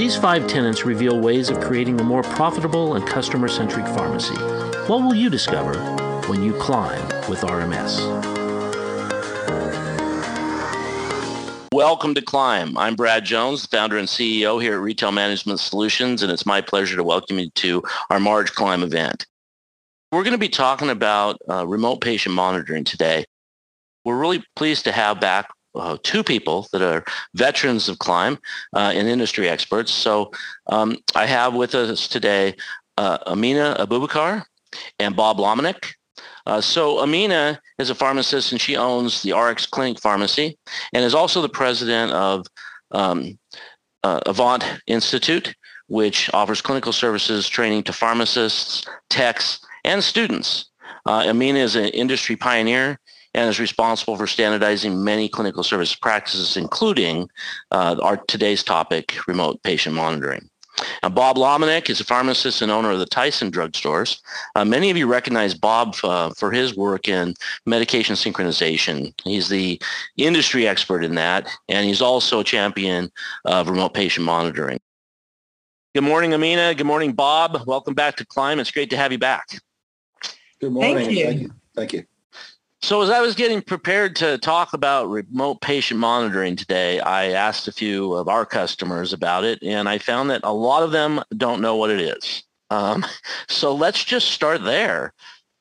These five tenets reveal ways of creating a more profitable and customer centric pharmacy. What will you discover when you climb with RMS? Welcome to Climb. I'm Brad Jones, founder and CEO here at Retail Management Solutions, and it's my pleasure to welcome you to our March Climb event. We're going to be talking about uh, remote patient monitoring today. We're really pleased to have back uh, two people that are veterans of climb uh, and industry experts. So um, I have with us today uh, Amina Abubakar and Bob Lomenick. Uh, so Amina is a pharmacist and she owns the RX Clinic Pharmacy and is also the president of um, uh, Avant Institute, which offers clinical services training to pharmacists, techs, and students. Uh, Amina is an industry pioneer and is responsible for standardizing many clinical service practices, including uh, our today's topic, remote patient monitoring. Now, Bob Lomenick is a pharmacist and owner of the Tyson drugstores. Uh, many of you recognize Bob uh, for his work in medication synchronization. He's the industry expert in that, and he's also a champion of remote patient monitoring. Good morning, Amina. Good morning, Bob. Welcome back to Climb. It's great to have you back. Good morning. Thank you. Thank you. Thank you. So as I was getting prepared to talk about remote patient monitoring today, I asked a few of our customers about it, and I found that a lot of them don't know what it is. Um, so let's just start there.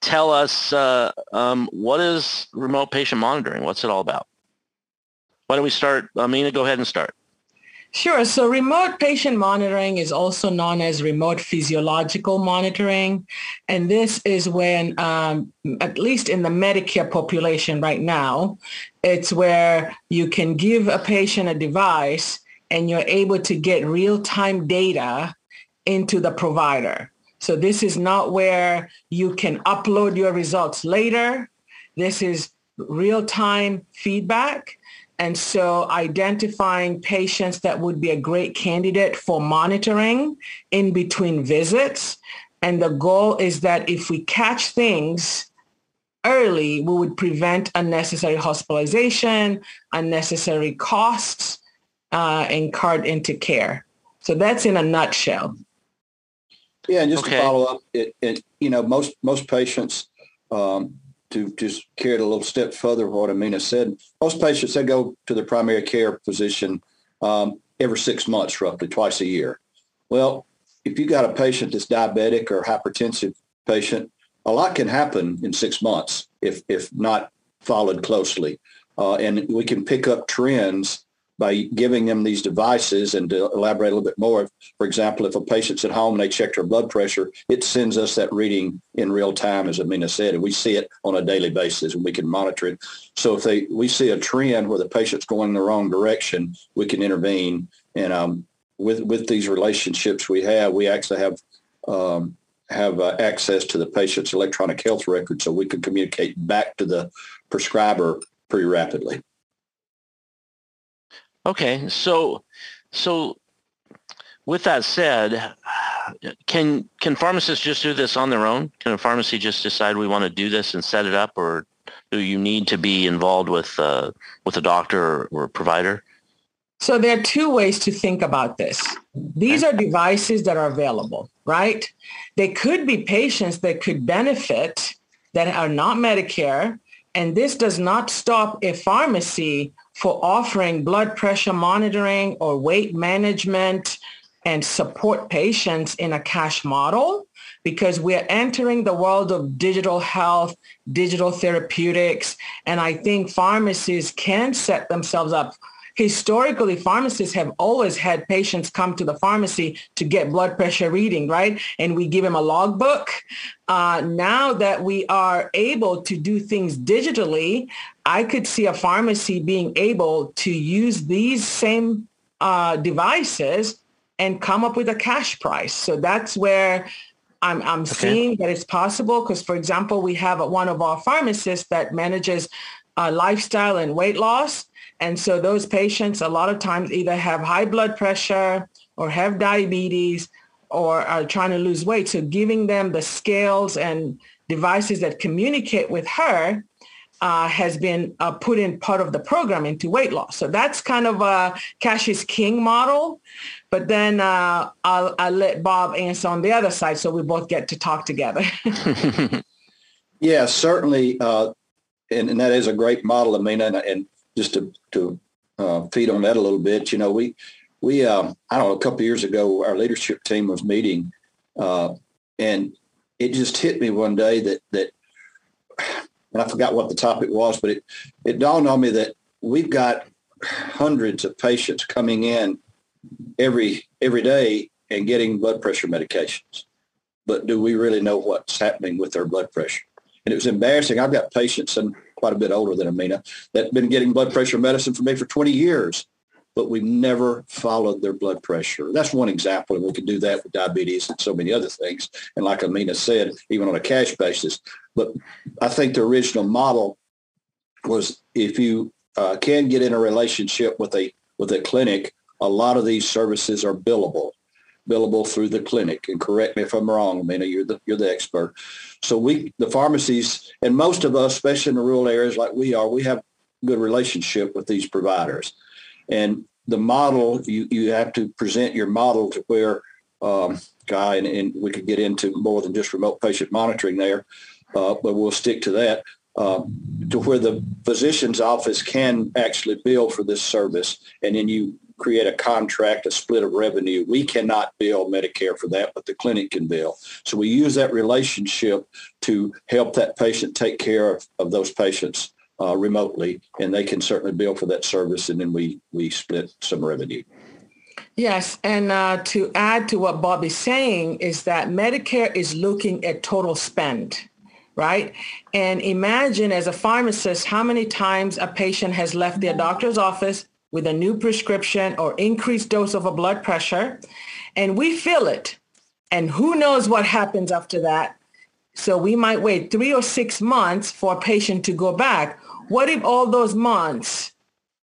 Tell us uh, um, what is remote patient monitoring? What's it all about? Why don't we start? Amina, go ahead and start. Sure. So remote patient monitoring is also known as remote physiological monitoring. And this is when, um, at least in the Medicare population right now, it's where you can give a patient a device and you're able to get real-time data into the provider. So this is not where you can upload your results later. This is real-time feedback and so identifying patients that would be a great candidate for monitoring in between visits. And the goal is that if we catch things early, we would prevent unnecessary hospitalization, unnecessary costs uh, incurred into care. So that's in a nutshell. Yeah, and just Okay. to follow up, it, it you know most most patients um, to just carry it a little step further, what Amina said, most patients they go to their primary care physician um, every six months, roughly twice a year. Well, if you got a patient that's diabetic or hypertensive patient, a lot can happen in six months if if not followed closely, uh, and we can pick up trends by giving them these devices and to elaborate a little bit more. For example, if a patient's at home and they check their blood pressure, it sends us that reading in real time, as Amina said, and we see it on a daily basis and we can monitor it. So if they we see a trend where the patient's going in the wrong direction, we can intervene. And um, with with these relationships we have, we actually have um, have uh, access to the patient's electronic health record, so we can communicate back to the prescriber pretty rapidly. Okay, so so with that said, can can pharmacists just do this on their own? Can a pharmacy just decide we want to do this and set it up, or do you need to be involved with uh, with a doctor or, or a provider? So there are two ways to think about this. These are devices that are available, right? They could be patients that could benefit that are not Medicare. And this does not stop a pharmacy for offering blood pressure monitoring or weight management and support patients in a cash model because we're entering the world of digital health, digital therapeutics, and I think pharmacies can set themselves up historically pharmacists have always had patients come to the pharmacy to get blood pressure reading right and we give them a logbook uh, now that we are able to do things digitally i could see a pharmacy being able to use these same uh, devices and come up with a cash price. So that's where I'm, I'm okay. seeing that it's possible because, for example, we have one of our pharmacists that manages uh, lifestyle and weight loss. And so those patients a lot of times either have high blood pressure or have diabetes or are trying to lose weight. So giving them the scales and devices that communicate with her uh, has been uh, put in part of the program into weight loss. So that's kind of a cash is king model. But then uh, I'll, I'll let Bob answer on the other side so we both get to talk together. yeah, certainly. Uh, and, and that is a great model, Amina. And, and just to, to uh, feed on that a little bit, you know, we, we um, I don't know, a couple years ago, our leadership team was meeting uh, and it just hit me one day that, that and I forgot what the topic was, but it, it dawned on me that we've got hundreds of patients coming in every every day and getting blood pressure medications. But do we really know what's happening with their blood pressure? And it was embarrassing. I've got patients, and quite a bit older than Amina, that been getting blood pressure medicine for me for 20 years, but we've never followed their blood pressure. That's one example, and we can do that with diabetes and so many other things. And like Amina said, even on a cash basis. But I think the original model was if you uh, can get in a relationship with a with a clinic, a lot of these services are billable, billable through the clinic. And correct me if I'm wrong, Amina, you're the you're the expert. So we the pharmacies and most of us, especially in the rural areas like we are, we have good relationship with these providers. And the model, you, you have to present your model to where, um, Guy, and, and we could get into more than just remote patient monitoring there, uh, but we'll stick to that, uh, to where the physician's office can actually bill for this service. And then you create a contract, a split of revenue. We cannot bill Medicare for that, but the clinic can bill. So we use that relationship to help that patient take care of, of those patients uh, remotely, and they can certainly bill for that service, and then we we split some revenue. Yes, and uh, to add to what Bob is saying is that Medicare is looking at total spend, right? And imagine as a pharmacist how many times a patient has left their doctor's office with a new prescription or increased dose of a blood pressure, and we fill it, and who knows what happens after that. So we might wait three or six months for a patient to go back what if all those months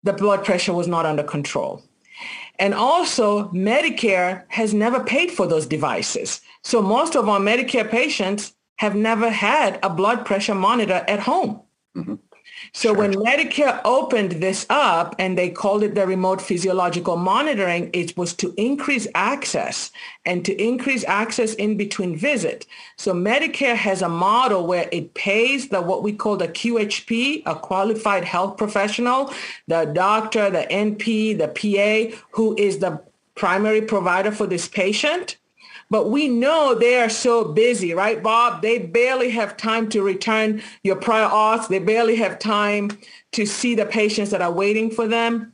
the blood pressure was not under control? And also Medicare has never paid for those devices. So most of our Medicare patients have never had a blood pressure monitor at home. Mm-hmm. So sure. when Medicare opened this up and they called it the remote physiological monitoring, it was to increase access and to increase access in between visit. So Medicare has a model where it pays the what we call the QHP, a qualified health professional, the doctor, the NP, the PA, who is the primary provider for this patient. But we know they are so busy, right, Bob? They barely have time to return your prior auths. They barely have time to see the patients that are waiting for them.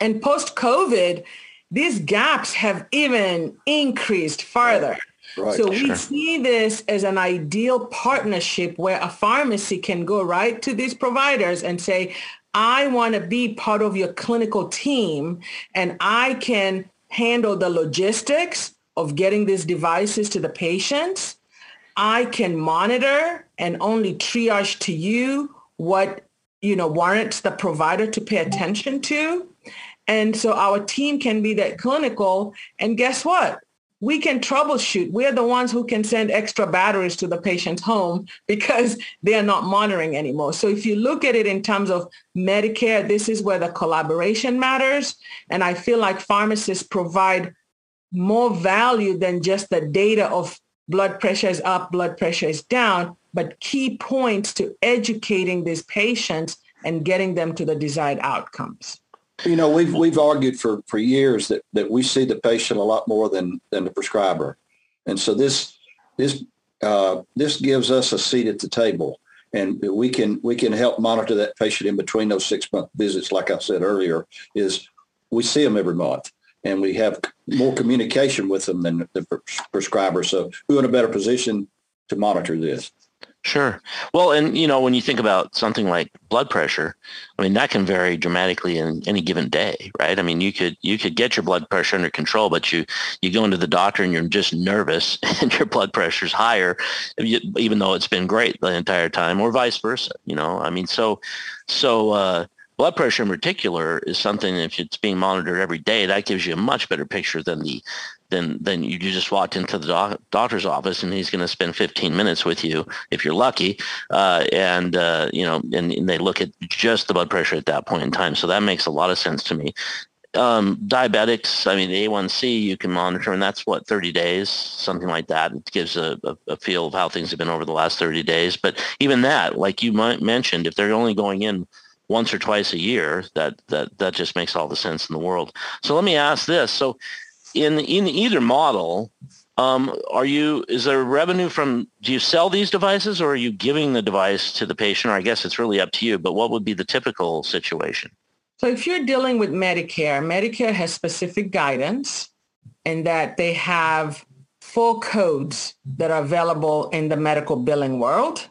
And post-COVID, these gaps have even increased further. Right, so we see this as an ideal partnership where a pharmacy can go right to these providers and say, I want to be part of your clinical team and I can handle the logistics of getting these devices to the patients. I can monitor and only triage to you what you know warrants the provider to pay attention to. And so our team can be that clinical. And guess what? We can troubleshoot. We're the ones who can send extra batteries to the patient's home because they're not monitoring anymore. So if you look at it in terms of Medicare, this is where the collaboration matters. And I feel like pharmacists provide more value than just the data of blood pressure is up, blood pressure is down, but key points to educating these patients and getting them to the desired outcomes. You know, we've we've argued for, for years that, that we see the patient a lot more than than the prescriber, and so this this uh, this gives us a seat at the table, and we can we can help monitor that patient in between those six month visits. Like I said earlier, is we see them every month, and we have more communication with them than the prescriber. So we're in a better position to monitor this. Sure. Well, and you know, when you think about something like blood pressure, I mean, that can vary dramatically in any given day, right? I mean, you could you could get your blood pressure under control, but you you go into the doctor and you're just nervous and your blood pressure's higher, even though it's been great the entire time, or vice versa. You know, I mean, so so. uh blood pressure in particular is something if it's being monitored every day that gives you a much better picture than the then then you just walked into the doc- doctor's office and he's going to spend 15 minutes with you if you're lucky uh, and uh, you know and, and, they look at just the blood pressure at that point in time. So that makes a lot of sense to me. Um, diabetics i mean a1c you can monitor and that's what 30 days? Something like that. It gives a, a, a feel of how things have been over the last 30 days. But even that like you mentioned if they're only going in once or twice a year that that that just makes all the sense in the world so let me ask this so in in either model, um, are you is there revenue from do you sell these devices or are you giving the device to the patient? Or I guess it's really up to you. But what would be the typical situation? So if you're dealing with Medicare, Medicare has specific guidance in that they have full codes that are available in the medical billing world.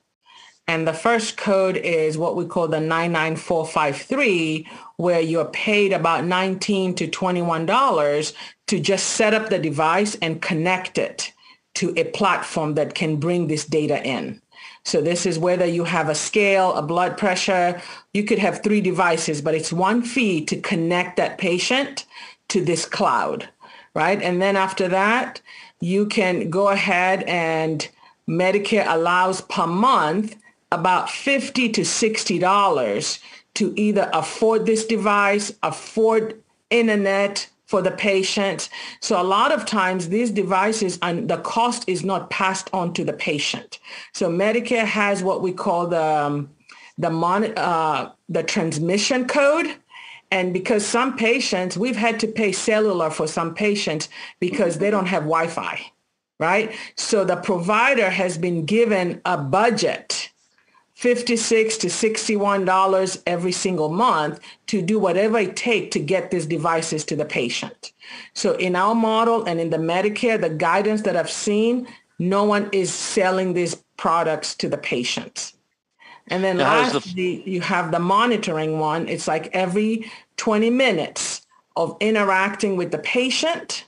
And the first code is what we call the 99453, where you're paid about 19 to $21 to just set up the device and connect it to a platform that can bring this data in. So this is whether you have a scale, a blood pressure, you could have three devices, but it's one fee to connect that patient to this cloud, right? And then after that, you can go ahead and Medicare allows per month about 50 to $60 to either afford this device, afford internet for the patient. So a lot of times these devices and the cost is not passed on to the patient. So Medicare has what we call the um, the mon- uh, the transmission code. And because some patients, we've had to pay cellular for some patients because they don't have Wi-Fi, right? So the provider has been given a budget 56 to 61 dollars every single month to do whatever it takes to get these devices to the patient. So in our model and in the Medicare, the guidance that I've seen, no one is selling these products to the patients. And then now lastly, the... you have the monitoring one. It's like every 20 minutes of interacting with the patient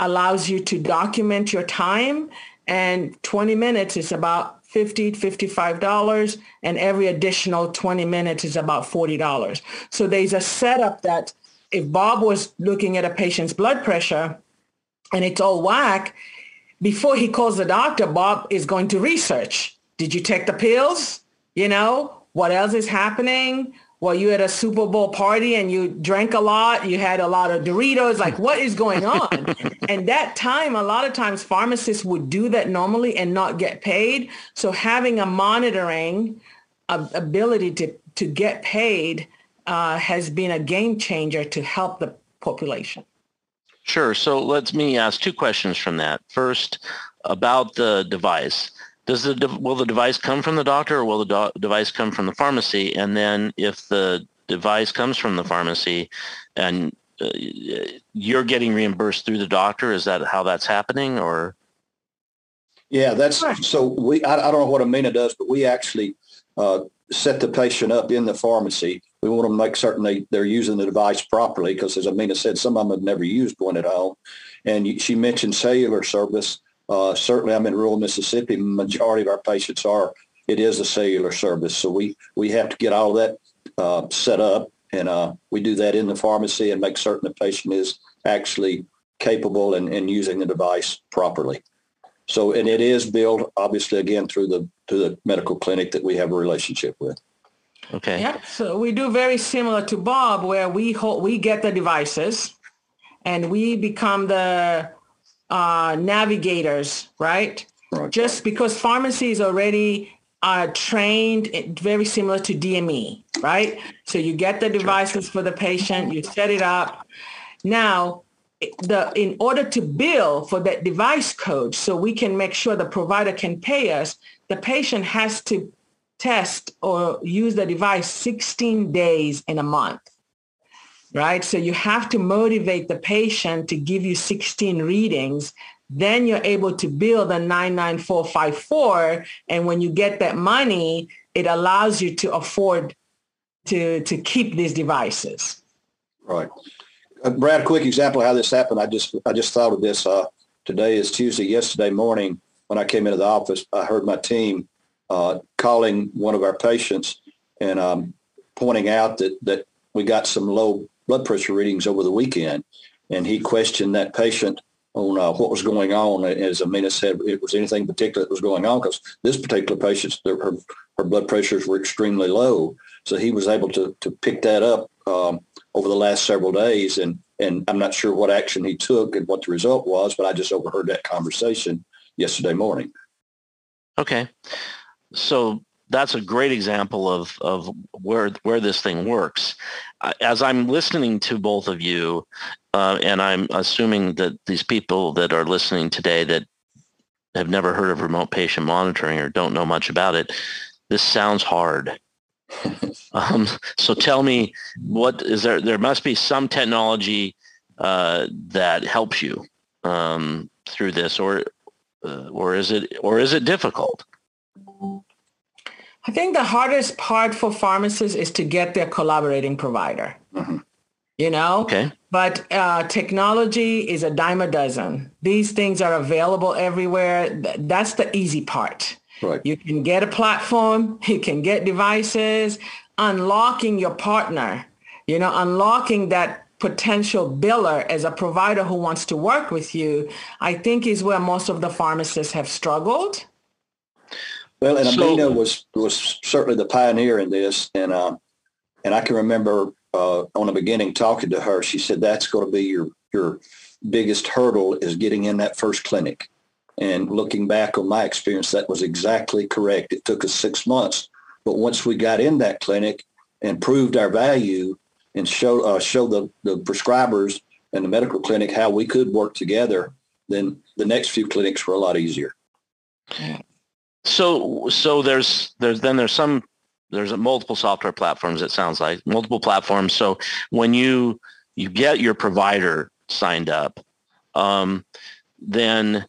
allows you to document your time and 20 minutes is about 50 $55 and every additional 20 minutes is about $40. So there's a setup that if Bob was looking at a patient's blood pressure and it's all whack, before he calls the doctor, Bob is going to research. Did you take the pills? You know, what else is happening? Well, you at a Super Bowl party and you drank a lot, you had a lot of Doritos, like what is going on? and that time, a lot of times pharmacists would do that normally and not get paid. So having a monitoring ability to, to get paid uh, has been a game changer to help the population. Sure. So let me ask two questions from that. First, about the device. Does the will the device come from the doctor or will the do- device come from the pharmacy? And then if the device comes from the pharmacy and uh, you're getting reimbursed through the doctor, is that how that's happening or? Yeah, that's so we, I, I don't know what Amina does, but we actually uh, set the patient up in the pharmacy. We want to make certain they, they're using the device properly because as Amina said, some of them have never used one at home. And she mentioned cellular service. Uh, certainly, I'm in rural Mississippi. Majority of our patients are. It is a cellular service, so we we have to get all that uh, set up, and uh, we do that in the pharmacy and make certain the patient is actually capable and, and using the device properly. So, and it is billed obviously again through the through the medical clinic that we have a relationship with. Okay. Yeah. So we do very similar to Bob, where we hold, we get the devices, and we become the uh, navigators, right? right? Just because pharmacy is already uh, trained very similar to DME, right? So you get the devices for the patient, you set it up. Now, the in order to bill for that device code, so we can make sure the provider can pay us, the patient has to test or use the device 16 days in a month right? So you have to motivate the patient to give you 16 readings then you're able to bill the 99454. And when you get that money, it allows you to afford to, to keep these devices. Right. Uh, Brad, a quick example of how this happened. I just I just thought of this. Uh, today is Tuesday. Yesterday morning, when I came into the office, I heard my team uh, calling one of our patients and um, pointing out that that we got some low blood pressure readings over the weekend, and he questioned that patient on uh, what was going on. As Amina said, it was anything particular that was going on because this particular patient, her, her blood pressures were extremely low. So he was able to, to pick that up um, over the last several days. And, and I'm not sure what action he took and what the result was, but I just overheard that conversation yesterday morning. Okay. So that's a great example of, of where, where this thing works. As I'm listening to both of you, uh, and I'm assuming that these people that are listening today that have never heard of remote patient monitoring or don't know much about it, this sounds hard. um, so tell me, what is there? There must be some technology uh, that helps you um, through this, or uh, or is it or is it difficult? I think the hardest part for pharmacists is to get their collaborating provider. Mm-hmm. You know, okay. But uh, technology is a dime a dozen. These things are available everywhere. That's the easy part. Right. You can get a platform, you can get devices, unlocking your partner, you know, unlocking that potential biller as a provider who wants to work with you, I think is where most of the pharmacists have struggled. Well, and so, Amina was was certainly the pioneer in this, and uh, and I can remember uh, on the beginning talking to her. She said that's going to be your your biggest hurdle is getting in that first clinic. And looking back on my experience, that was exactly correct. It took us six months, but once we got in that clinic and proved our value and show uh, show the, the prescribers and the medical clinic how we could work together, then the next few clinics were a lot easier. So so there's there's then there's some there's multiple software platforms. It sounds like multiple platforms. So when you you get your provider signed up, um, then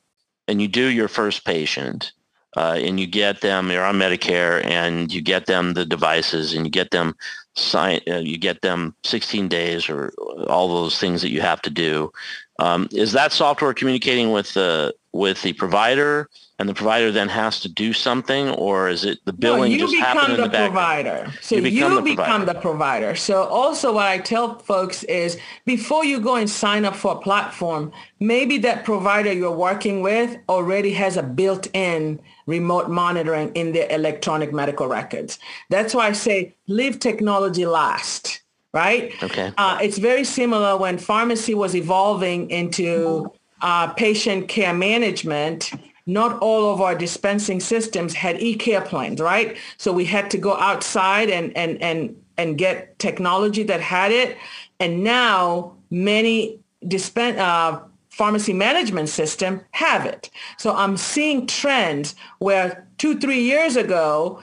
and you do your first patient uh, and you get them, you're on Medicare and you get them the devices and you get them sign, uh, you get them 16 days or all those things that you have to do. Um, is that software communicating with the with the provider, and the provider then has to do something, or is it the billing no, just happen in the, the provider? So you become, you the, become provider. the provider. So also, what I tell folks is before you go and sign up for a platform, maybe that provider you're working with already has a built-in remote monitoring in their electronic medical records. That's why I say leave technology last right? Okay. Uh, it's very similar when pharmacy was evolving into uh, patient care management. Not all of our dispensing systems had e-care plans, right? So we had to go outside and, and, and, and get technology that had it. And now many dispen- uh, pharmacy management system have it. So I'm seeing trends where two, three years ago,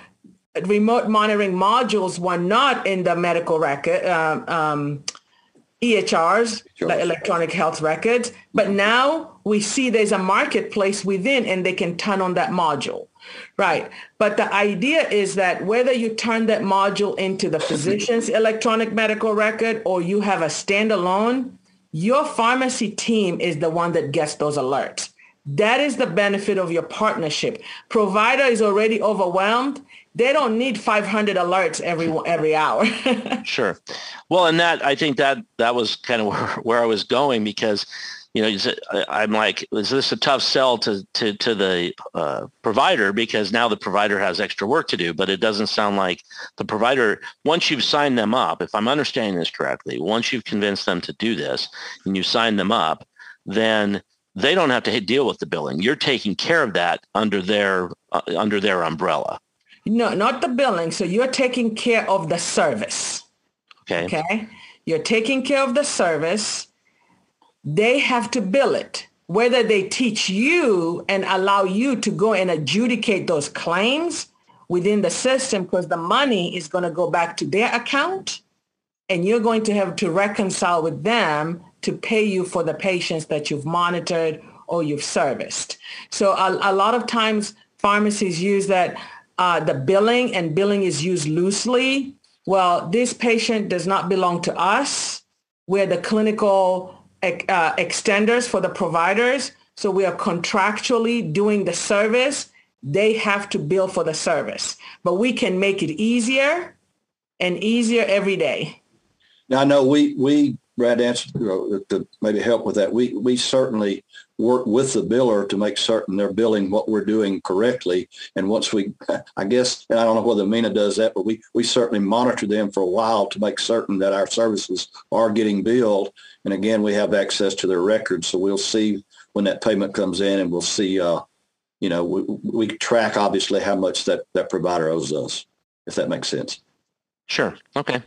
remote monitoring modules were not in the medical record, um, um, EHRs, the electronic health records, but now we see there's a marketplace within and they can turn on that module. Right. But the idea is that whether you turn that module into the physician's mm-hmm. electronic medical record or you have a standalone, your pharmacy team is the one that gets those alerts. That is the benefit of your partnership. Provider is already overwhelmed they don't need 500 alerts every every hour. sure. Well, and that I think that that was kind of where, where I was going because, you know, I'm like, is this a tough sell to to to the uh, provider because now the provider has extra work to do, but it doesn't sound like the provider once you've signed them up. If I'm understanding this correctly, once you've convinced them to do this and you sign them up, then they don't have to deal with the billing. You're taking care of that under their uh, under their umbrella. No, not the billing. So you're taking care of the service. Okay. Okay. You're taking care of the service. They have to bill it. Whether they teach you and allow you to go and adjudicate those claims within the system because the money is going to go back to their account and you're going to have to reconcile with them to pay you for the patients that you've monitored or you've serviced. So a, a lot of times pharmacies use that uh, the billing and billing is used loosely. Well, this patient does not belong to us. We're the clinical uh, extenders for the providers. So we are contractually doing the service. They have to bill for the service, but we can make it easier and easier every day. Now, I know we, we, Brad, answered to maybe help with that. We, we certainly work with the biller to make certain they're billing what we're doing correctly. And once we, I guess, and I don't know whether Mina does that, but we, we certainly monitor them for a while to make certain that our services are getting billed. And again, we have access to their records. So we'll see when that payment comes in and we'll see, uh, you know, we, we track obviously how much that, that provider owes us, if that makes sense. Sure. Okay.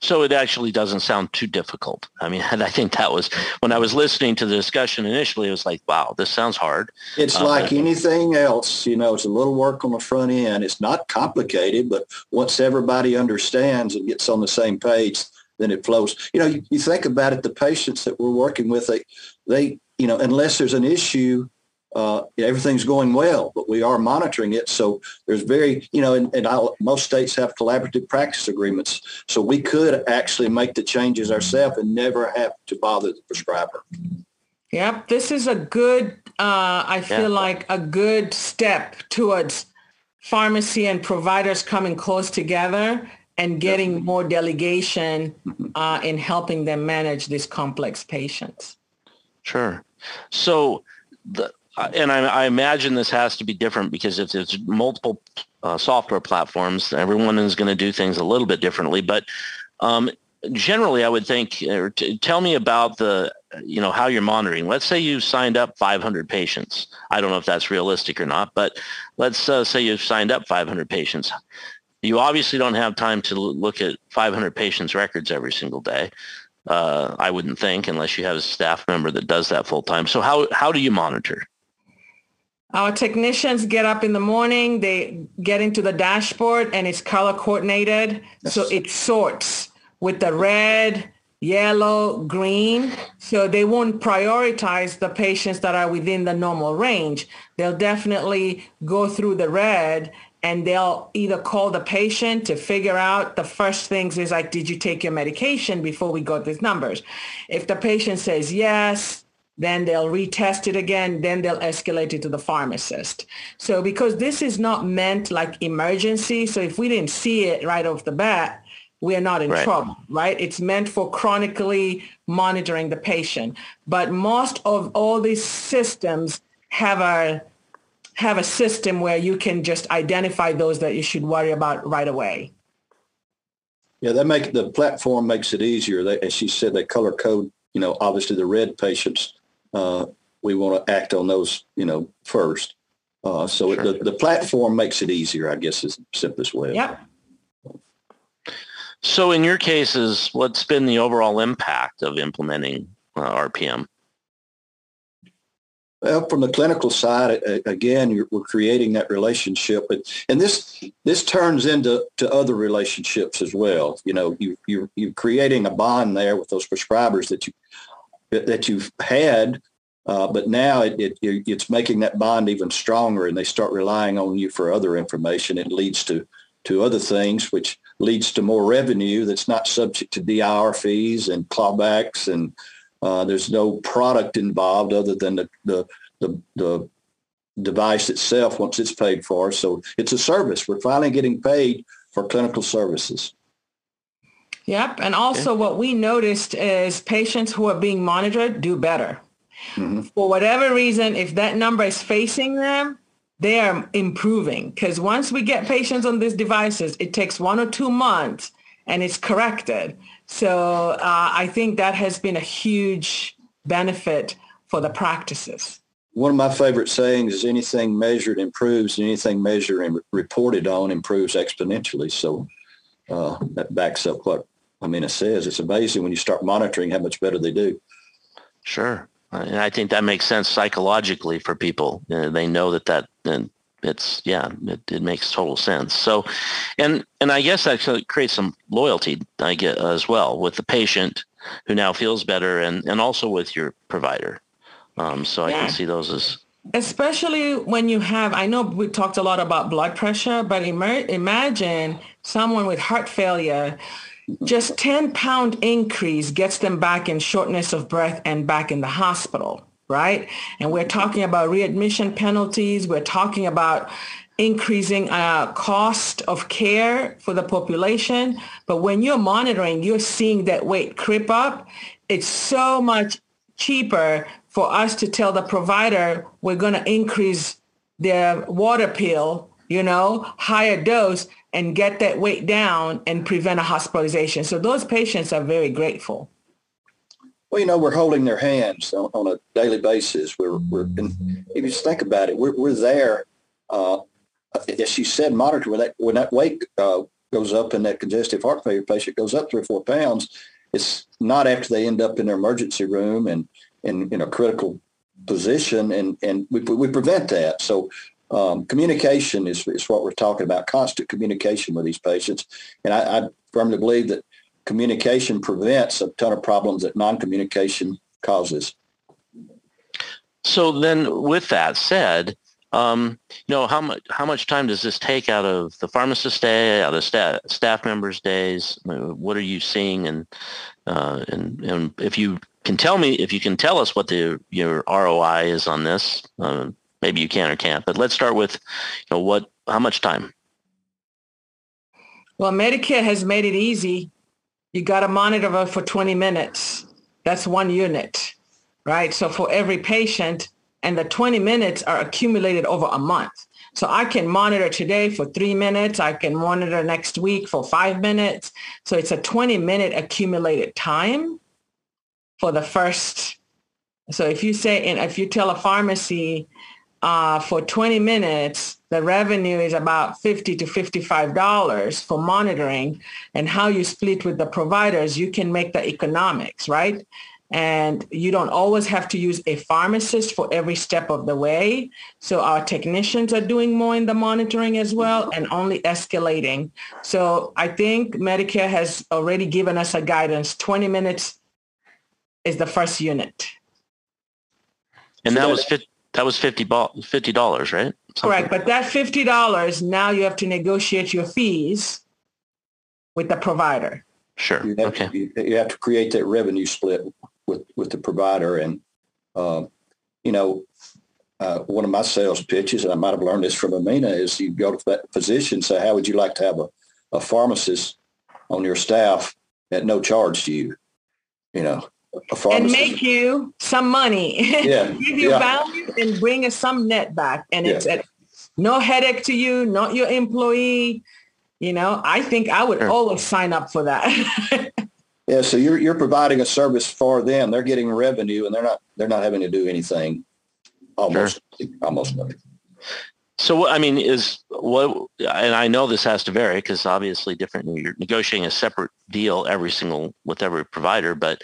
So it actually doesn't sound too difficult. I mean, and I think that was when I was listening to the discussion initially, it was like, wow, this sounds hard. It's uh, like anything else, you know, it's a little work on the front end. It's not complicated, but once everybody understands and gets on the same page, then it flows. You know, you, you think about it, the patients that we're working with, they, they, you know, unless there's an issue, uh, everything's going well, but we are monitoring it. So there's very, you know, and, and most states have collaborative practice agreements. So we could actually make the changes ourselves and never have to bother the prescriber. Yep. This is a good, uh, I feel yeah. like a good step towards pharmacy and providers coming close together and getting more delegation uh, in helping them manage these complex patients. Sure. So the, and I, I, imagine this has to be different because if there's multiple uh, software platforms, everyone is going to do things a little bit differently. But um, generally, I would think, or t- tell me about the, you know, how you're monitoring. Let's say you signed up 500 patients. I don't know if that's realistic or not, but let's uh, say you've signed up 500 patients. You obviously don't have time to look at 500 patients' records every single day. Uh, I wouldn't think unless you have a staff member that does that full time. So how, how do you monitor? Our technicians get up in the morning, they get into the dashboard and it's color coordinated. Yes. So it sorts with the red, yellow, green. So they won't prioritize the patients that are within the normal range. They'll definitely go through the red and they'll either call the patient to figure out the first things is like, did you take your medication before we got these numbers? If the patient says yes, then they'll retest it again, then they'll escalate it to the pharmacist. So because this is not meant like emergency, so if we didn't see it right off the bat, we are not in right. trouble, right? It's meant for chronically monitoring the patient. But most of all these systems have a have a system where you can just identify those that you should worry about right away. Yeah, that make the platform makes it easier. They, as she said, they color code. You know, obviously the red patients uh, we want to act on those, you know, first. Uh, so sure. the, the platform makes it easier, I guess is the simplest way. Yeah. So in your cases, what's been the overall impact of implementing uh, RPM? Well, from the clinical side, again, we're creating that relationship, and this this turns into to other relationships as well. You know, you you you're creating a bond there with those prescribers that you that you've had, uh, but now it, it, it's making that bond even stronger, and they start relying on you for other information. It leads to to other things, which leads to more revenue that's not subject to DIR fees and clawbacks, and uh, there's no product involved other than the, the the the device itself once it's paid for. So it's a service. We're finally getting paid for clinical services. Yep. And also what we noticed is patients who are being monitored do better. Mm-hmm. For whatever reason, if that number is facing them, they are improving. Because once we get patients on these devices, it takes one or two months and it's corrected. So uh, I think that has been a huge benefit for the practices. One of my favorite sayings is anything measured improves and anything measured and reported on improves exponentially. So uh, that backs up what I mean, it says it's amazing when you start monitoring how much better they do. Sure. And I think that makes sense psychologically for people. Uh, they know that that and it's yeah, it, it makes total sense. So, and and I guess that creates some loyalty I get as well with the patient who now feels better, and and also with your provider. Um, so I can see those as especially when you have i know we talked a lot about blood pressure but imagine someone with heart failure just 10 pound increase gets them back in shortness of breath and back in the hospital right? And we're talking about readmission penalties. We're talking about increasing uh, cost of care for the population. But when you're monitoring you're seeing that weight creep up. It's so much cheaper for us to tell the provider we're going to increase their water pill, you know, higher dose and get that weight down and prevent a hospitalization. So those patients are very grateful. Well, you know, we're holding their hands on, on a daily basis. We're, we're and if you just think about it, we're, we're there. Uh, as you said, monitor when that when that weight uh, goes up and that congestive heart failure patient goes up three or four pounds. It's not after they end up in their emergency room and in, a critical position, and, and we, we prevent that. So um, communication is, is what we're talking about, constant communication with these patients. And I, I firmly believe that communication prevents a ton of problems that non-communication causes. So then with that said, um, you know, how much how much time does this take out of the pharmacist day, out of staff staff members' days? What are you seeing, and uh, and and if you can tell me if you can tell us what the your ROI is on this. Uh, maybe you can or can't, but let's start with, you know, what how much time? Well, Medicare has made it easy. You got to monitor for 20 minutes. That's one unit, right? So for every patient, and the 20 minutes are accumulated over a month. So I can monitor today for three minutes. I can monitor next week for five minutes. So it's a 20 minute accumulated time for the first. So if you say, and if you tell a pharmacy uh, for 20 minutes, the revenue is about 50 to $55 for monitoring and how you split with the providers, you can make the economics, right? And you don't always have to use a pharmacist for every step of the way. So our technicians are doing more in the monitoring as well and only escalating. So I think Medicare has already given us a guidance, 20 minutes is the first unit. And that was that was 50 dollars, right? Something. Correct, but that fifty dollars now you have to negotiate your fees with the provider. Sure. You have, okay. to, you, you have to create that revenue split with with the provider, and uh, you know, uh, one of my sales pitches, and I might have learned this from Amina, is you go to that physician, say, "How would you like to have a, a pharmacist on your staff at no charge to you?" You know, and make you some money. Yeah. Give you yeah. value and bring us some net back. And yeah. it's at no headache to you, not your employee. You know, I think I would sure. always sign up for that. yeah. So you're you're providing a service for them. They're getting revenue and they're not they're not having to do anything. Almost sure. almost nothing. So I mean, is what, and I know this has to vary because obviously different. You're negotiating a separate deal every single with every provider, but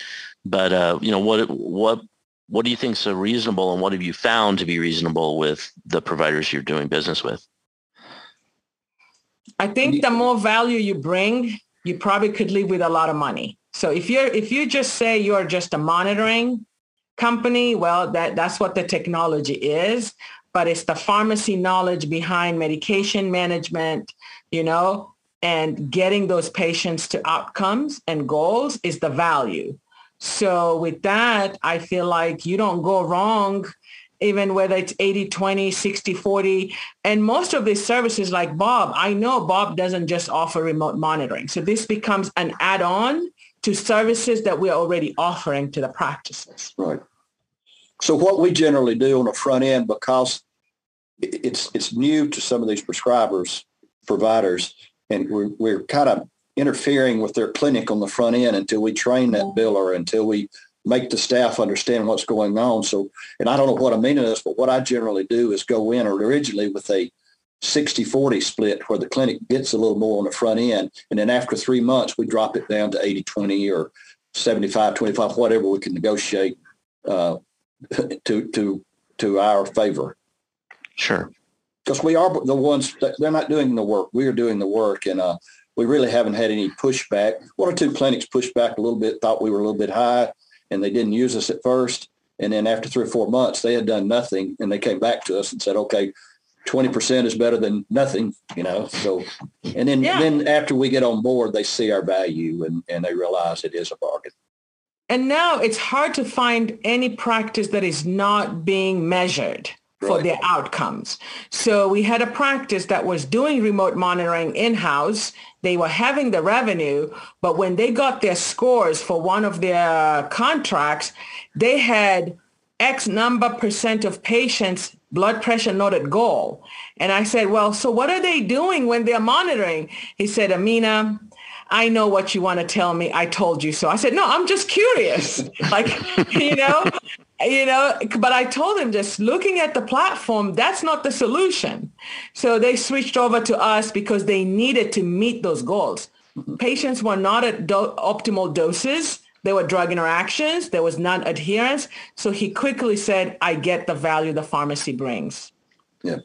but uh, you know what what what do you think is reasonable, and what have you found to be reasonable with the providers you're doing business with? I think the more value you bring, you probably could live with a lot of money. So if you're if you just say you're just a monitoring company, well, that that's what the technology is, but it's the pharmacy knowledge behind medication management, you know, and getting those patients to outcomes and goals is the value. So with that, I feel like you don't go wrong even whether it's 80, 20, 60, 40. And most of these services like Bob, I know Bob doesn't just offer remote monitoring. So this becomes an add-on to services that we're already offering to the practices. Right. So what we generally do on the front end, because it's it's new to some of these prescribers, providers, and we're, we're kind of interfering with their clinic on the front end until we train that biller, until we make the staff understand what's going on. So, and I don't know what I mean in this, but what I generally do is go in originally with a 60-40 split where the clinic gets a little more on the front end. And then after three months, we drop it down to 80-20 or 75-25, whatever we can negotiate uh, to, to, to our favor. Sure. Because we are the ones that they're not doing the work. We are doing the work. And uh, we really haven't had any pushback. One or two clinics pushed back a little bit, thought we were a little bit high, and they didn't use us at first. And then after three or four months, they had done nothing, and they came back to us and said, "Okay, twenty percent is better than nothing." You know, so and then Yeah. then after we get on board, they see our value and and they realize it is a bargain. And now it's hard to find any practice that is not being measured for Right. their outcomes. So we had a practice that was doing remote monitoring in-house. They were having the revenue, but when they got their scores for one of their contracts, they had X number percent of patients blood pressure not at goal. And I said, well, so what are they doing when they're monitoring? He said, Amina, I know what you want to tell me. I told you so. I said, no, I'm just curious. like, you know, you know, but I told him just looking at the platform, that's not the solution. So they switched over to us because they needed to meet those goals. Patients were not at do- optimal doses. There were drug interactions. There was non-adherence. So he quickly said, I get the value the pharmacy brings. Yeah.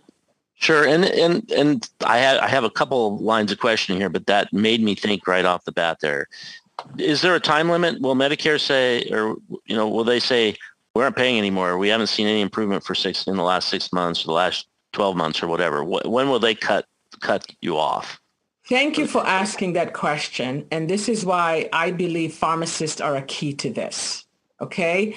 Sure, and and and I have I have a couple lines of questioning here, but that made me think right off the bat. There, is there a time limit? Will Medicare say, or you know, will they say we aren't paying anymore? We haven't seen any improvement for six in the last six months, or the last twelve months, or whatever. When will they cut cut you off? Thank you for asking that question. And this is why I believe pharmacists are a key to this. Okay.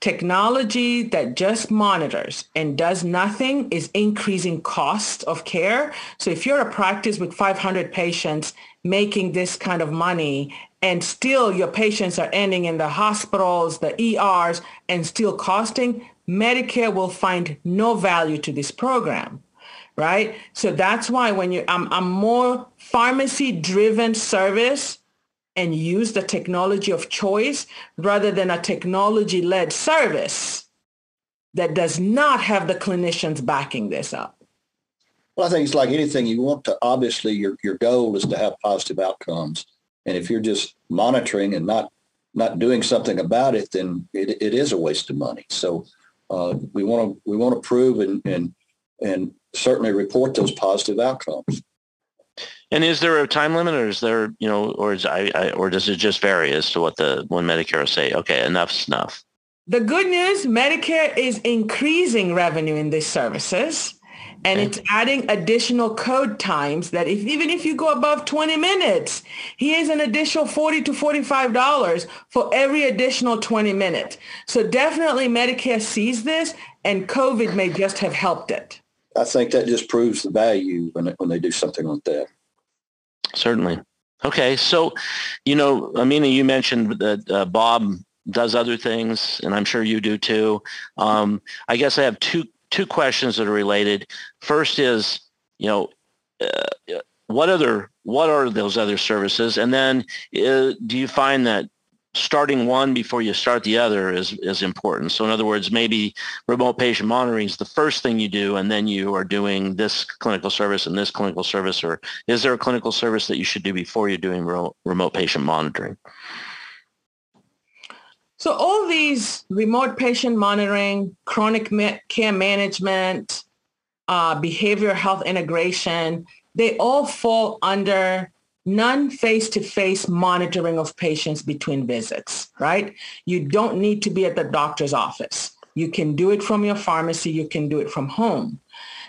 Technology that just monitors and does nothing is increasing cost of care. So if you're a practice with 500 patients making this kind of money and still your patients are ending in the hospitals, the ERs, and still costing, Medicare will find no value to this program right? So that's why when you, I'm, I'm more pharmacy driven service and use the technology of choice rather than a technology led service that does not have the clinicians backing this up. Well, I think it's like anything you want to, obviously your, your goal is to have positive outcomes. And if you're just monitoring and not, not doing something about it, then it, it is a waste of money. So uh, we want to, we want to prove and, and, and certainly report those positive outcomes. And is there a time limit, or is there, you know, or is I, I or does it just vary as to what the when Medicare say? Okay, enough's enough. The good news, Medicare is increasing revenue in these services and Okay. it's adding additional code times that if even if you go above 20 minutes, here's an additional 40 to $45 for every additional 20 minutes. So definitely Medicare sees this and COVID may just have helped it. I think that just proves the value when, when they do something like that. Certainly. Okay, so you know, Amina, you mentioned that uh, Bob does other things, and I'm sure you do too. Um, I guess I have two two questions that are related. First is, you know, uh, what other what are those other services, and then uh, do you find that starting one before you start the other is is important? So in other words, maybe remote patient monitoring is the first thing you do, and then you are doing this clinical service and this clinical service, or is there a clinical service that you should do before you're doing remote, remote patient monitoring? So all these remote patient monitoring, chronic care management, uh, behavioral health integration, they all fall under non-face-to-face monitoring of patients between visits, right? You don't need to be at the doctor's office. You can do it from your pharmacy. You can do it from home.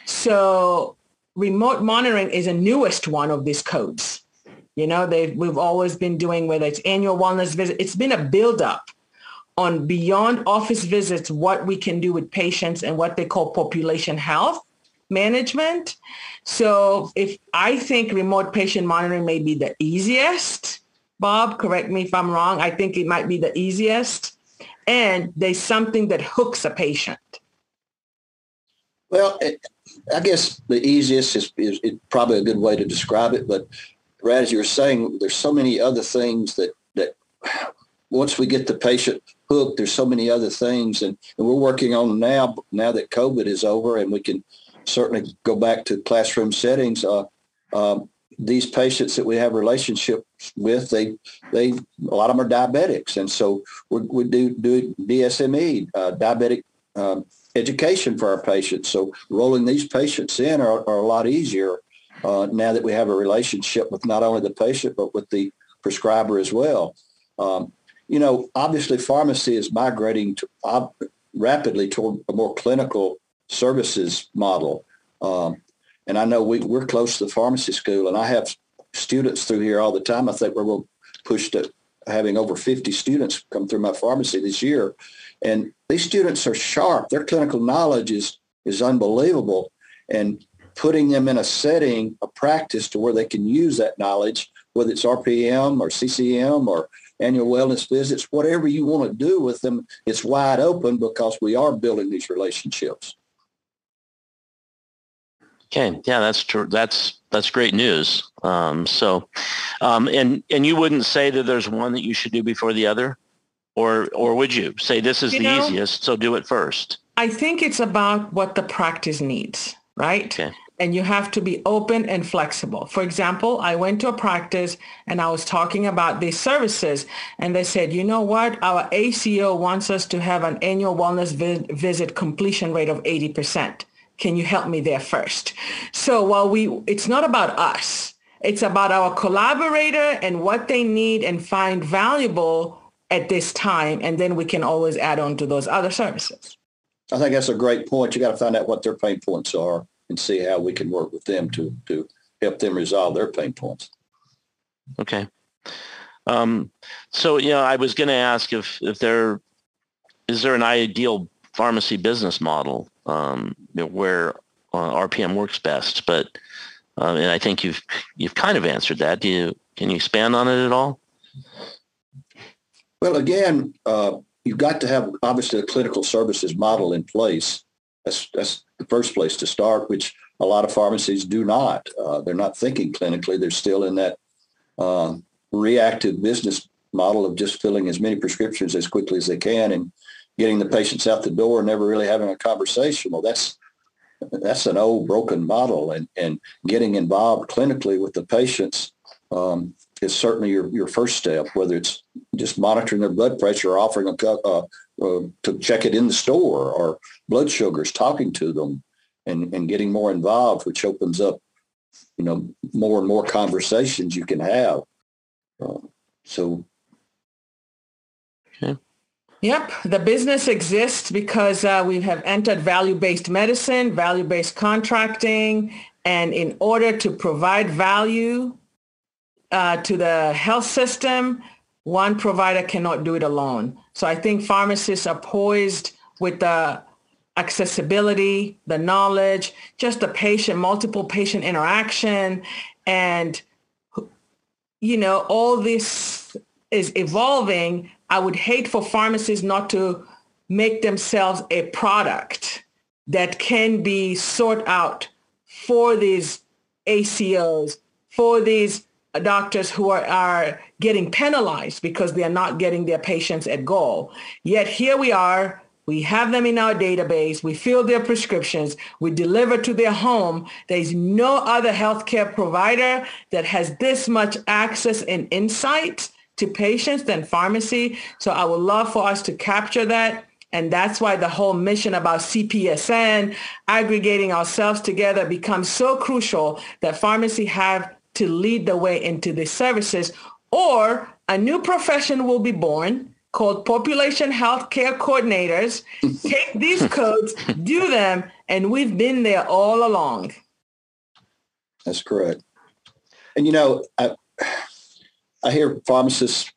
So remote monitoring is the newest one of these codes. You know, we've always been doing whether it's annual wellness visit. It's been a buildup on beyond office visits, what we can do with patients and what they call population health management. So if I think remote patient monitoring may be the easiest, Bob, correct me if I'm wrong. I think it might be the easiest. And there's something that hooks a patient. Well, it, I guess the easiest is, is, is probably a good way to describe it. But Brad, as you were saying, there's so many other things that, that once we get the patient hooked, there's so many other things. And, and we're working on now, now that COVID is over and we can certainly go back to classroom settings. Uh, um, these patients that we have relationships with, they, they, a lot of them are diabetics. And so we, we do, do DSME, uh, diabetic um, education for our patients. So rolling these patients in are, are a lot easier uh, now that we have a relationship with not only the patient, but with the prescriber as well. Um, you know, obviously pharmacy is migrating to, uh, rapidly toward a more clinical services model. Um, and I know we, we're close to the pharmacy school, and I have students through here all the time. I think we're to push to having over 50 students come through my pharmacy this year. And these students are sharp. Their clinical knowledge is, is unbelievable. And putting them in a setting, a practice to where they can use that knowledge, whether it's RPM or CCM or annual wellness visits, whatever you want to do with them, it's wide open because we are building these relationships. Okay, yeah, that's true. That's that's great news. Um, so, um, and and you wouldn't say that there's one that you should do before the other, or or would you say this is you the know, easiest, so do it first? I think it's about what the practice needs, right? Okay. And you have to be open and flexible. For example, I went to a practice and I was talking about these services and they said, you know what? Our ACO wants us to have an annual wellness vi- visit completion rate of 80% can you help me there first? So while we, it's not about us, it's about our collaborator and what they need and find valuable at this time. And then we can always add on to those other services. I think that's a great point. You got to find out what their pain points are and see how we can work with them to, to help them resolve their pain points. Okay. Um, so, you know, I was going to ask if, if there, is there an ideal pharmacy business model um, where uh, RPM works best. But uh, and I think you've you've kind of answered that. Do you can you expand on it at all? Well, again, uh, you've got to have obviously a clinical services model in place. That's that's the first place to start, which a lot of pharmacies do not. Uh, they're not thinking clinically. They're still in that uh, reactive business model of just filling as many prescriptions as quickly as they can and getting the patients out the door never really having a conversation. Well, that's that's an old broken model, and and getting involved clinically with the patients um, is certainly your your first step. Whether it's just monitoring their blood pressure, or offering a uh, uh, to check it in the store, or blood sugars, talking to them, and and getting more involved, which opens up, you know, more and more conversations you can have. Uh, so. Okay. Yep, the business exists because uh, we have entered value-based medicine, value-based contracting, and in order to provide value uh, to the health system, one provider cannot do it alone. So I think pharmacists are poised with the accessibility, the knowledge, just the patient, multiple patient interaction, and you know all this is evolving I would hate for pharmacists not to make themselves a product that can be sought out for these ACOs, for these doctors who are, are getting penalized because they are not getting their patients at goal. Yet here we are, we have them in our database, we fill their prescriptions, we deliver to their home. There's no other healthcare provider that has this much access and insight to patients than pharmacy. So I would love for us to capture that. And that's why the whole mission about CPSN, aggregating ourselves together becomes so crucial that pharmacy have to lead the way into these services or a new profession will be born called population health care coordinators. Take these codes, do them, and we've been there all along. That's correct. And you know, I, I hear pharmacists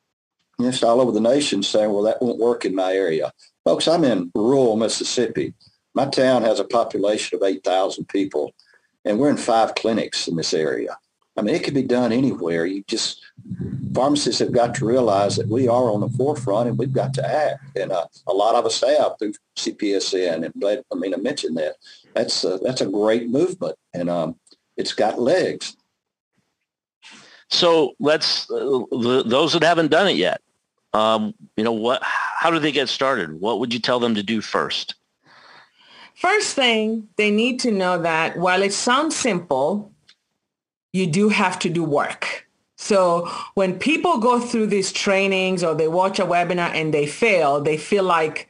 just all over the nation saying, well, that won't work in my area. Folks, I'm in rural Mississippi. My town has a population of 8,000 people, and we're in five clinics in this area. I mean, it could be done anywhere. You just, pharmacists have got to realize that we are on the forefront and we've got to act. And uh, a lot of us have through CPESN. And glad, I mean, I mentioned that. That's a, that's a great movement, and um, it's got legs. So let's uh, those that haven't done it yet. Um, you know what? How do they get started? What would you tell them to do first? First thing, they need to know that while it sounds simple, you do have to do work. So when people go through these trainings or they watch a webinar and they fail, they feel like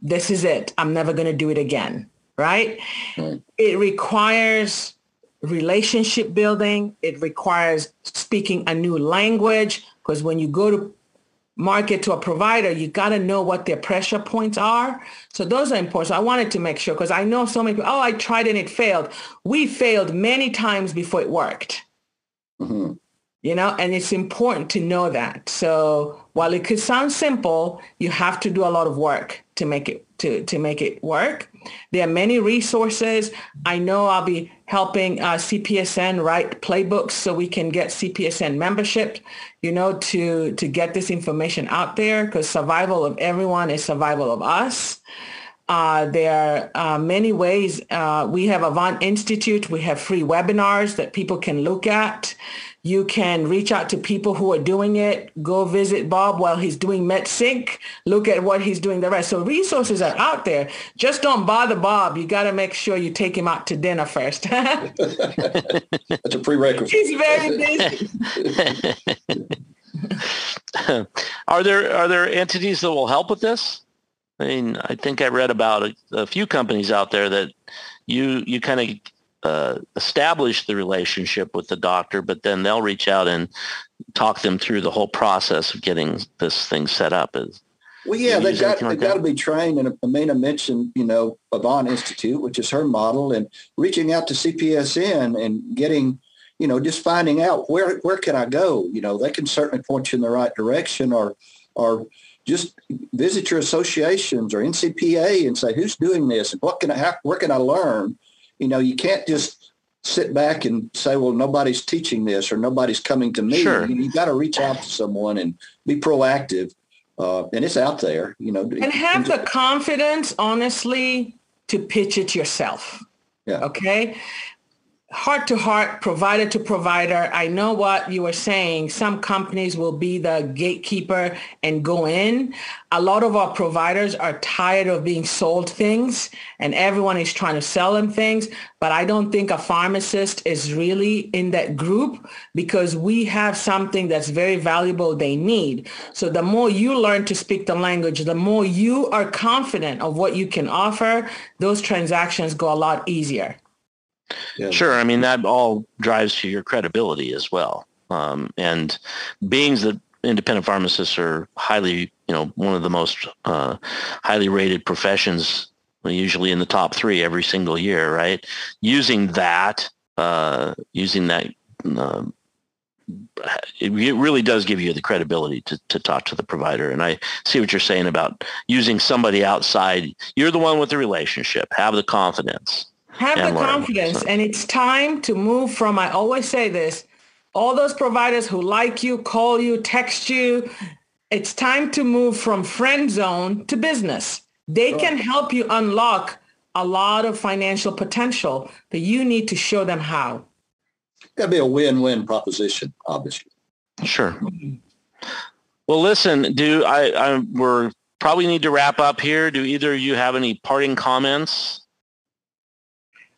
this is it. I'm never going to do it again. Right? right? It requires relationship building. It requires speaking a new language because when you go to market to a provider, you got to know what their pressure points are. So those are important. So I wanted to make sure because I know so many people, oh, I tried and it failed. We failed many times before it worked. Mm-hmm. You know, and it's important to know that. So while it could sound simple, you have to do a lot of work to make it to, to make it work. There are many resources. I know I'll be helping uh, CPSN write playbooks so we can get CPSN membership, you know, to, to get this information out there because survival of everyone is survival of us. Uh, there are uh, many ways. Uh, we have Avant Institute. We have free webinars that people can look at. You can reach out to people who are doing it. Go visit Bob while he's doing MedSync. Look at what he's doing the rest. So resources are out there. Just don't bother Bob. You got to make sure you take him out to dinner first. That's a prerequisite. He's very busy. are there are there entities that will help with this? I mean, I think I read about a, a few companies out there that you you kind of uh, establish the relationship with the doctor, but then they'll reach out and talk them through the whole process of getting this thing set up. Is well, yeah, they've got they've got to be trained. And Amina mentioned, you know, Avant Institute, which is her model, and reaching out to CPSN and getting, you know, just finding out where where can I go. You know, they can certainly point you in the right direction, or or just visit your associations or NCPA and say who's doing this and what can I how, where can I learn you know, you can't just sit back and say, well, nobody's teaching this or nobody's coming to me. Sure. You, you got to reach out to someone and be proactive. Uh, and it's out there, you know. And have the confidence, honestly, to pitch it yourself. Yeah. Okay heart to heart, provider to provider. I know what you were saying. Some companies will be the gatekeeper and go in. A lot of our providers are tired of being sold things and everyone is trying to sell them things. But I don't think a pharmacist is really in that group because we have something that's very valuable they need. So the more you learn to speak the language, the more you are confident of what you can offer, those transactions go a lot easier. Yeah. Sure. I mean, that all drives to your credibility as well. Um, and being that independent pharmacists are highly, you know, one of the most uh, highly rated professions, usually in the top three every single year, right? Using that, uh, using that, uh, it really does give you the credibility to, to talk to the provider. And I see what you're saying about using somebody outside. You're the one with the relationship. Have the confidence. Have the confidence. So. And it's time to move from, I always say this, all those providers who like you, call you, text you, it's time to move from friend zone to business. They sure. can help you unlock a lot of financial potential, but you need to show them how. Got to be a win-win proposition, obviously. Sure. Well, listen, do I, I we're probably need to wrap up here. Do either of you have any parting comments?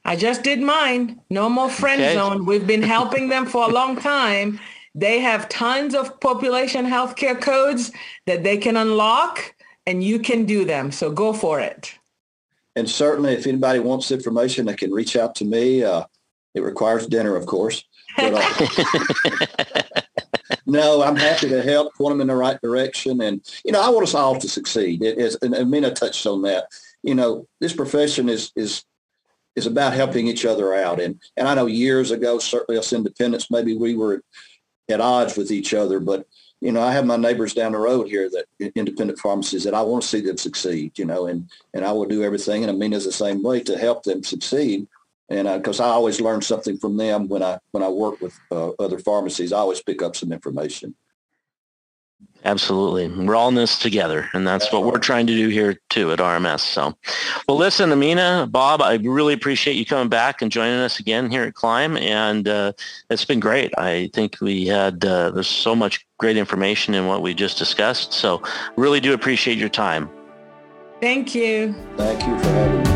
I just did mine. No more friend okay. zone. We've been helping them for a long time. They have tons of population healthcare codes that they can unlock and you can do them. So go for it. And certainly if anybody wants information, they can reach out to me. Uh, it requires dinner, of course. But, uh, no, I'm happy to help point them in the right direction. And, you know, I want us all to succeed. It is, and Amina touched on that. You know, this profession is, is is about helping each other out. And and I know years ago, certainly us independents, maybe we were at odds with each other, but you know, I have my neighbors down the road here that independent pharmacies that I want to see them succeed, you know, and, and I will do everything. And Amina's the same way to help them succeed. And because I, I, always learn something from them when I, when I work with uh, other pharmacies, I always pick up some information. Absolutely. We're all in this together, and that's what we're trying to do here too at RMS. So, well, listen, Amina, Bob, I really appreciate you coming back and joining us again here at Climb, and uh, it's been great. I think we had uh, there's so much great information in what we just discussed. So, really do appreciate your time. Thank you. Thank you for having me.